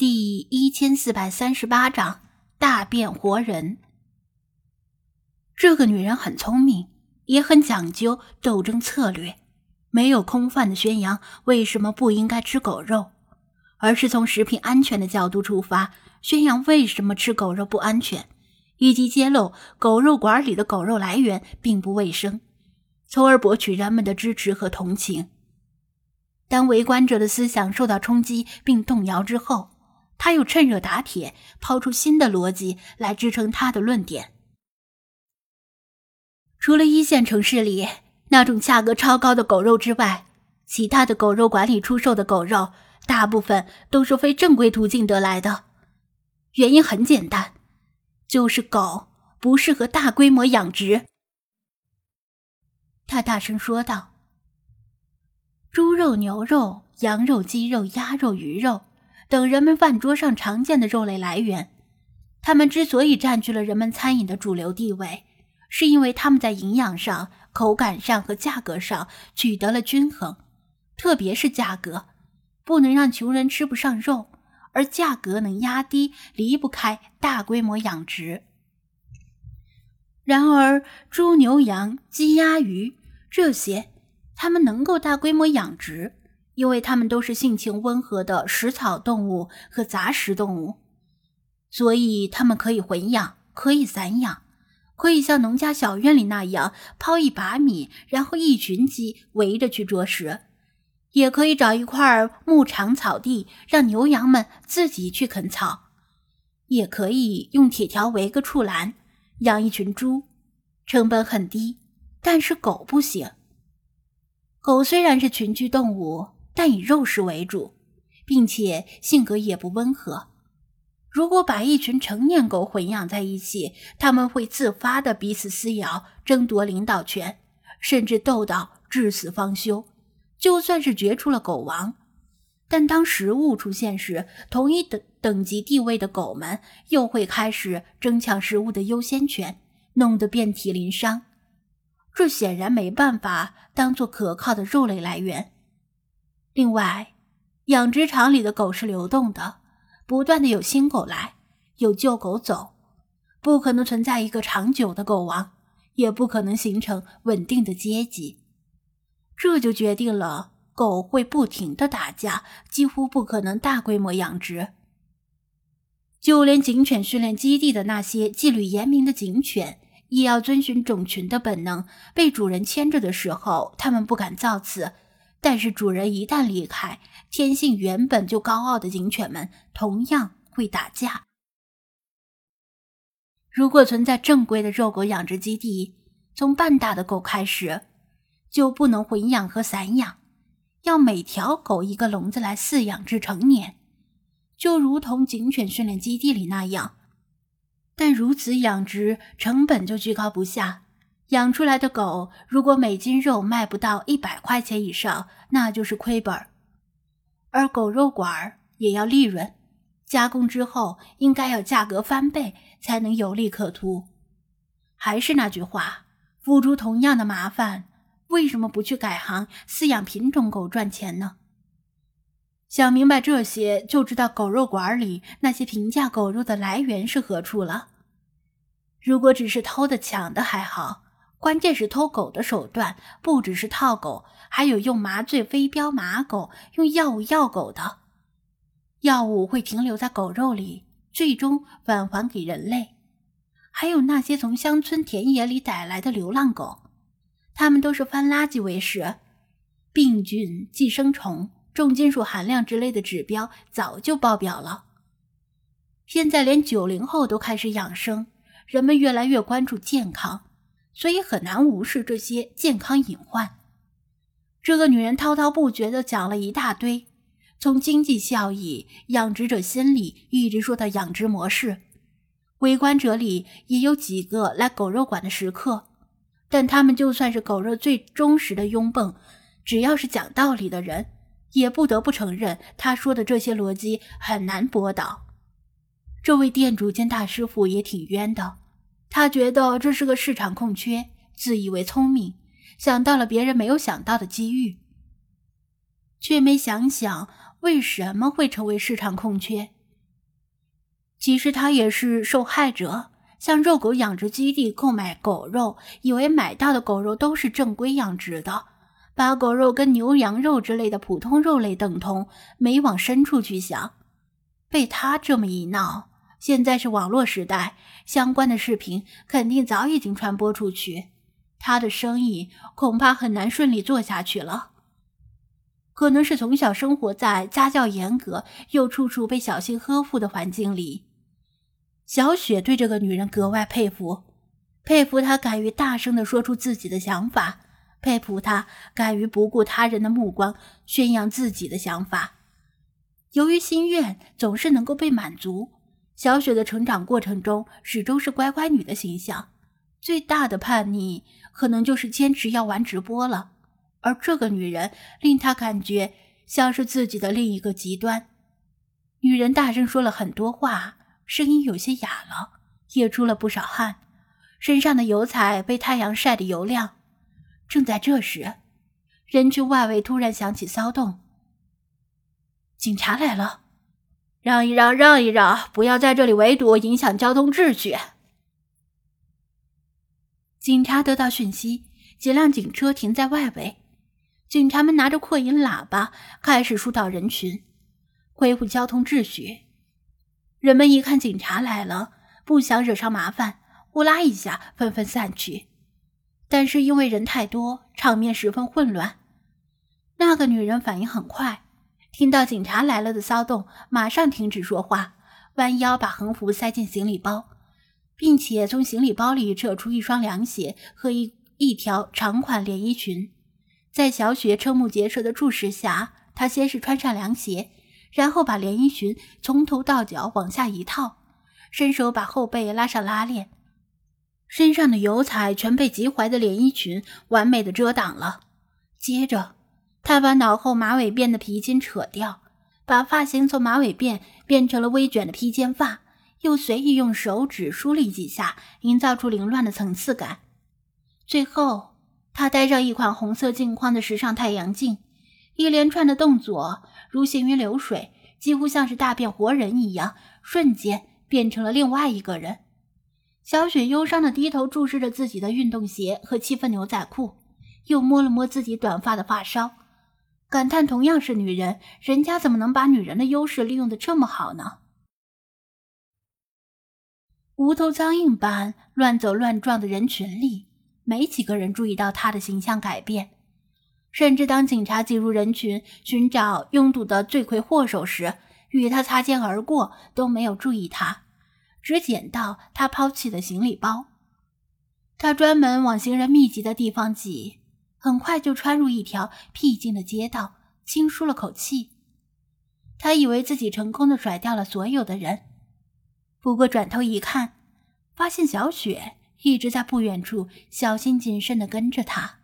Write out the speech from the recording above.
第一千四百三十八章大变活人。这个女人很聪明，也很讲究斗争策略。没有空泛的宣扬为什么不应该吃狗肉，而是从食品安全的角度出发，宣扬为什么吃狗肉不安全，以及揭露狗肉馆里的狗肉来源并不卫生，从而博取人们的支持和同情。当围观者的思想受到冲击并动摇之后，他又趁热打铁，抛出新的逻辑来支撑他的论点。除了一线城市里那种价格超高的狗肉之外，其他的狗肉馆里出售的狗肉大部分都是非正规途径得来的。原因很简单，就是狗不适合大规模养殖。他大声说道：“猪肉、牛肉、羊肉、鸡肉、鸭肉、鱼肉。”等人们饭桌上常见的肉类来源，它们之所以占据了人们餐饮的主流地位，是因为它们在营养上、口感上和价格上取得了均衡。特别是价格，不能让穷人吃不上肉，而价格能压低，离不开大规模养殖。然而，猪、牛、羊、鸡、鸭、鱼这些，它们能够大规模养殖。因为它们都是性情温和的食草动物和杂食动物，所以它们可以混养，可以散养，可以像农家小院里那样抛一把米，然后一群鸡围着去啄食；也可以找一块牧场草地，让牛羊们自己去啃草；也可以用铁条围个畜栏，养一群猪，成本很低。但是狗不行，狗虽然是群居动物。但以肉食为主，并且性格也不温和。如果把一群成年狗混养在一起，他们会自发的彼此撕咬，争夺领导权，甚至斗到至死方休。就算是决出了狗王，但当食物出现时，同一等等级地位的狗们又会开始争抢食物的优先权，弄得遍体鳞伤。这显然没办法当做可靠的肉类来源。另外，养殖场里的狗是流动的，不断的有新狗来，有旧狗走，不可能存在一个长久的狗王，也不可能形成稳定的阶级。这就决定了狗会不停的打架，几乎不可能大规模养殖。就连警犬训练基地的那些纪律严明的警犬，也要遵循种群的本能，被主人牵着的时候，他们不敢造次。但是主人一旦离开，天性原本就高傲的警犬们同样会打架。如果存在正规的肉狗养殖基地，从半大的狗开始，就不能混养和散养，要每条狗一个笼子来饲养至成年，就如同警犬训练基地里那样。但如此养殖成本就居高不下。养出来的狗，如果每斤肉卖不到一百块钱以上，那就是亏本而狗肉馆也要利润，加工之后应该要价格翻倍才能有利可图。还是那句话，付出同样的麻烦，为什么不去改行饲养品种狗赚钱呢？想明白这些，就知道狗肉馆里那些平价狗肉的来源是何处了。如果只是偷的、抢的还好。关键是偷狗的手段不只是套狗，还有用麻醉飞镖麻狗，用药物药狗的。药物会停留在狗肉里，最终返还给人类。还有那些从乡村田野里逮来的流浪狗，它们都是翻垃圾为食，病菌、寄生虫、重金属含量之类的指标早就爆表了。现在连九零后都开始养生，人们越来越关注健康。所以很难无视这些健康隐患。这个女人滔滔不绝地讲了一大堆，从经济效益、养殖者心理，一直说到养殖模式。围观者里也有几个来狗肉馆的食客，但他们就算是狗肉最忠实的拥趸，只要是讲道理的人，也不得不承认他说的这些逻辑很难驳倒。这位店主兼大师傅也挺冤的。他觉得这是个市场空缺，自以为聪明，想到了别人没有想到的机遇，却没想想为什么会成为市场空缺。其实他也是受害者，向肉狗养殖基地购买狗肉，以为买到的狗肉都是正规养殖的，把狗肉跟牛羊肉之类的普通肉类等同，没往深处去想。被他这么一闹，现在是网络时代，相关的视频肯定早已经传播出去，他的生意恐怕很难顺利做下去了。可能是从小生活在家教严格又处处被小心呵护的环境里。小雪对这个女人格外佩服，佩服她敢于大声地说出自己的想法，佩服她敢于不顾他人的目光宣扬自己的想法。由于心愿总是能够被满足，小雪的成长过程中始终是乖乖女的形象。最大的叛逆可能就是坚持要玩直播了，而这个女人令她感觉像是自己的另一个极端。女人大声说了很多话。声音有些哑了，也出了不少汗，身上的油彩被太阳晒得油亮。正在这时，人群外围突然响起骚动，警察来了！让一让，让一让，不要在这里围堵，影响交通秩序。警察得到讯息，几辆警车停在外围，警察们拿着扩音喇叭开始疏导人群，恢复交通秩序。人们一看警察来了，不想惹上麻烦，呼啦一下纷纷散去。但是因为人太多，场面十分混乱。那个女人反应很快，听到警察来了的骚动，马上停止说话，弯腰把横幅塞进行李包，并且从行李包里扯出一双凉鞋和一一条长款连衣裙。在小雪瞠目结舌的注视下，她先是穿上凉鞋。然后把连衣裙从头到脚往下一套，伸手把后背拉上拉链，身上的油彩全被及踝的连衣裙完美的遮挡了。接着，他把脑后马尾辫的皮筋扯掉，把发型从马尾辫变成了微卷的披肩发，又随意用手指梳理几下，营造出凌乱的层次感。最后，他戴上一款红色镜框的时尚太阳镜，一连串的动作。如行云流水，几乎像是大变活人一样，瞬间变成了另外一个人。小雪忧伤的低头注视着自己的运动鞋和七分牛仔裤，又摸了摸自己短发的发梢，感叹：同样是女人，人家怎么能把女人的优势利用的这么好呢？无头苍蝇般乱走乱撞的人群里，没几个人注意到她的形象改变。甚至当警察挤入人群寻找拥堵的罪魁祸首时，与他擦肩而过都没有注意他，只捡到他抛弃的行李包。他专门往行人密集的地方挤，很快就穿入一条僻静的街道，轻舒了口气。他以为自己成功的甩掉了所有的人，不过转头一看，发现小雪一直在不远处小心谨慎的跟着他。